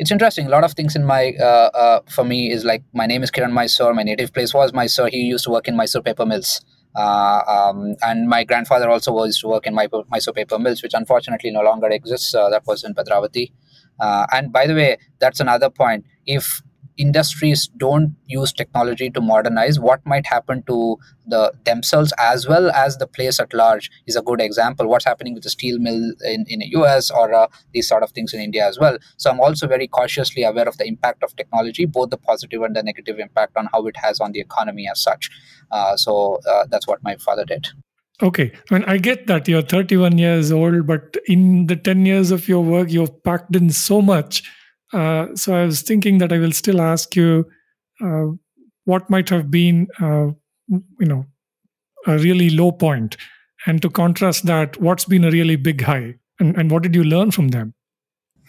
It's interesting. A lot of things in my uh, uh, for me is like my name is Kiran Mysore. My native place was Mysore. He used to work in Mysore paper mills. Uh, um, and my grandfather also was to work in my Mysore paper mills, which unfortunately no longer exists. Uh, that was in Bhadravati. Uh, and by the way, that's another point. If industries don't use technology to modernize what might happen to the themselves as well as the place at large is a good example. What's happening with the steel mill in, in the us or uh, these sort of things in india as well. So i'm also very cautiously aware of the impact of technology both the positive and the negative impact on how it has on the economy as such. Uh, so uh, that's what my father did. Okay. I mean, I get that you're 31 years old, but in the 10 years of your work, you've packed in so much uh, so I was thinking that I will still ask you uh, what might have been, uh, you know, a really low point, and to contrast that, what's been a really big high, and, and what did you learn from them?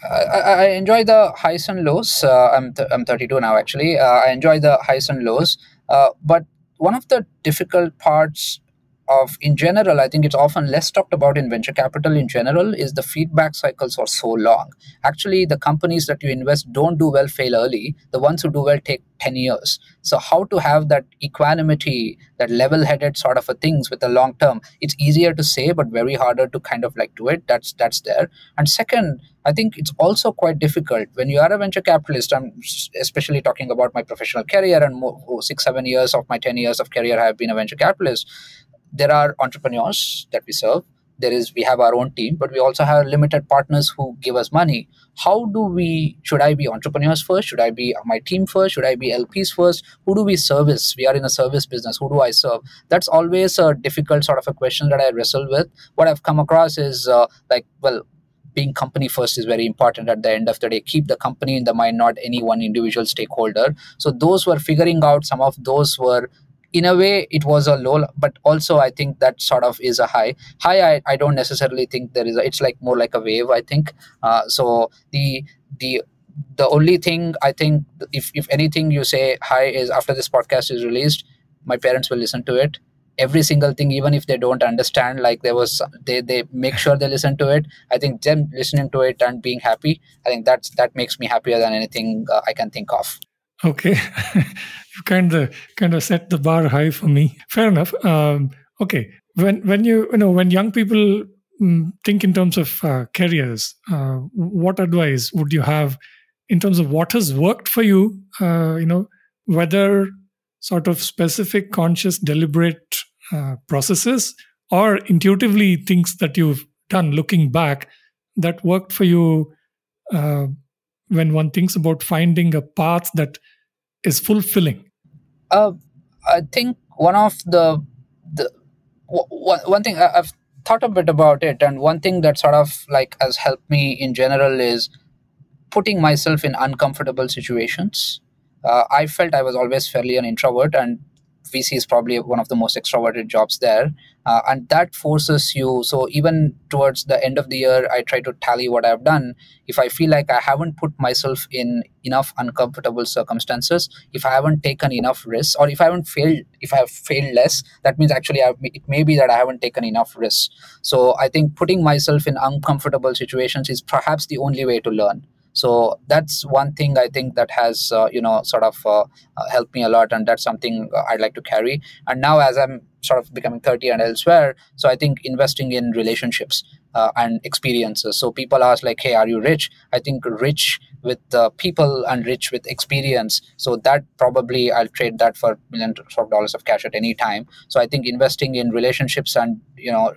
I, I enjoy the highs and lows. Uh, I'm th- I'm 32 now actually. Uh, I enjoy the highs and lows, but one of the difficult parts of in general i think it's often less talked about in venture capital in general is the feedback cycles are so long. Actually the companies that you invest don't do well fail early. The ones who do well take 10 years. So how to have that equanimity that level headed sort of a things with the long term it's easier to say but very harder to kind of like do it. That's that's there. And second i think it's also quite difficult. When you are a venture capitalist i'm especially talking about my professional career and more, oh, six seven years of my 10 years of career i have been a venture capitalist there are entrepreneurs that we serve. There is we have our own team but we also have limited partners who give us money. How do we should i be entrepreneurs first? Should i be my team first? Should i be lps first? Who do we service? We are in a service business. Who do i serve? That's always a difficult sort of a question that i wrestle with. What i've come across is uh, like well being company first is very important at the end of the day. Keep the company in the mind not any one individual stakeholder. So those were figuring out some of those were in a way it was a low but also i think that sort of is a high. High i, I don't necessarily think there is a, it's like more like a wave i think. Uh, so the the the only thing i think if if anything you say high is after this podcast is released my parents will listen to it. Every single thing even if they don't understand like there was they they make sure they listen to it. I think them listening to it and being happy i think that's that makes me happier than anything uh, i can think of Okay, (laughs) you kind of kind of set the bar high for me. Fair enough. Um, okay, when when you you know when young people mm, think in terms of uh, careers, uh, what advice would you have in terms of what has worked for you? Uh, you know, whether sort of specific, conscious, deliberate uh, processes or intuitively things that you've done looking back that worked for you uh, when one thinks about finding a path that is fulfilling? Uh, I think one of the the one, one thing I've thought a bit about it, and one thing that sort of like has helped me in general is putting myself in uncomfortable situations. Uh, I felt I was always fairly an introvert, and VC is probably one of the most extroverted jobs there. Uh, and that forces you. So even towards the end of the year, I try to tally what I've done. If I feel like I haven't put myself in enough uncomfortable circumstances, if I haven't taken enough risks, or if I haven't failed, if I have failed less, that means actually I've, it may be that I haven't taken enough risks. So I think putting myself in uncomfortable situations is perhaps the only way to learn so that's one thing i think that has uh, you know sort of uh, uh, helped me a lot and that's something uh, i'd like to carry. And now as i'm sort of becoming 30 and elsewhere so i think investing in relationships uh, and experiences. So people ask like hey are you rich? I think rich with uh, people and rich with experience. So that probably i'll trade that for millions of dollars of cash at any time. So i think investing in relationships and you know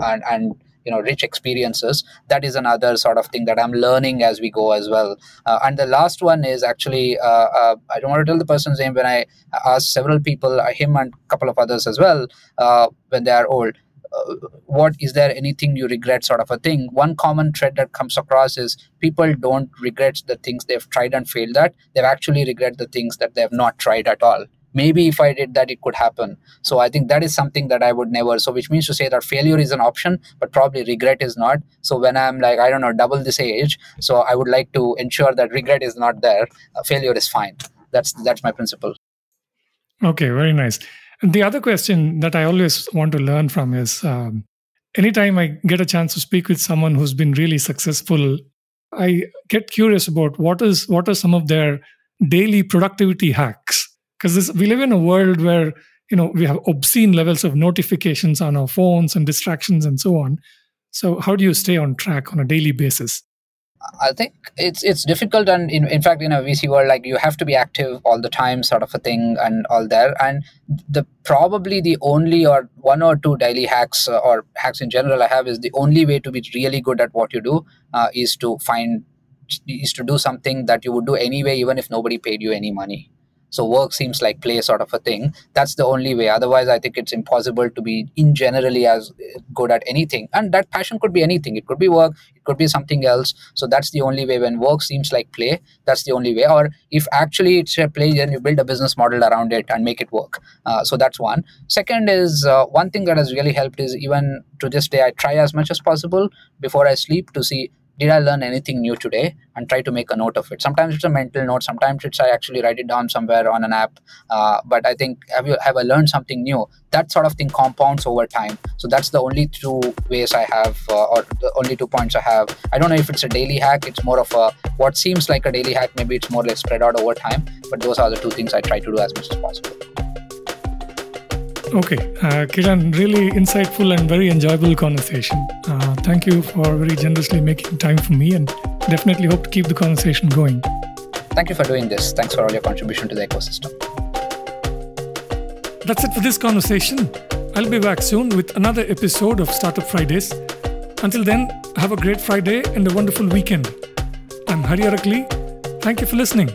and and you know rich experiences. That is another sort of thing that i'm learning as we go as well. Uh, and the last one is actually uh, uh, i don't want to tell the person's name. When i asked several people uh, him and a couple of others as well uh, when they are old uh, what is there anything you regret sort of a thing? One common thread that comes across is people don't regret the things they've tried and failed at. They've actually regret the things that they have not tried at all maybe if i did that it could happen. So i think that is something that i would never so which means to say that failure is an option but probably regret is not. So when i'm like i don't know double this age so i would like to ensure that regret is not there. Uh, failure is fine. That's that's my principle. Okay very nice. The other question that i always want to learn from is um, anytime i get a chance to speak with someone who's been really successful i get curious about what is what are some of their daily productivity hacks because we live in a world where you know we have obscene levels of notifications on our phones and distractions and so on. So how do you stay on track on a daily basis? I think it's it's difficult, and in, in fact, in a VC world, like you have to be active all the time, sort of a thing, and all there. And the probably the only or one or two daily hacks uh, or hacks in general I have is the only way to be really good at what you do uh, is to find is to do something that you would do anyway, even if nobody paid you any money so work seems like play sort of a thing. That's the only way. Otherwise i think it's impossible to be in generally as good at anything. And that passion could be anything. It could be work. It could be something else. So that's the only way. When work seems like play that's the only way. Or if actually it's a play then you build a business model around it and make it work. Uh, so that's one. Second is uh, one thing that has really helped is even to this day i try as much as possible before i sleep to see did I learn anything new today and try to make a note of it. Sometimes it's a mental note, sometimes it's I actually write it down somewhere on an app. Uh, but I think have you have I learned something new? That sort of thing compounds over time. So that's the only two ways I have, uh, or the only two points I have. I don't know if it's a daily hack. It's more of a what seems like a daily hack. Maybe it's more like spread out over time. But those are the two things I try to do as much as possible. Okay, uh, Kiran, really insightful and very enjoyable conversation. Uh, thank you for very generously making time for me and definitely hope to keep the conversation going. Thank you for doing this. Thanks for all your contribution to the ecosystem. That's it for this conversation. I'll be back soon with another episode of Startup Fridays Until then, have a great Friday and a wonderful weekend. I'm Hari Arakli. Thank you for listening.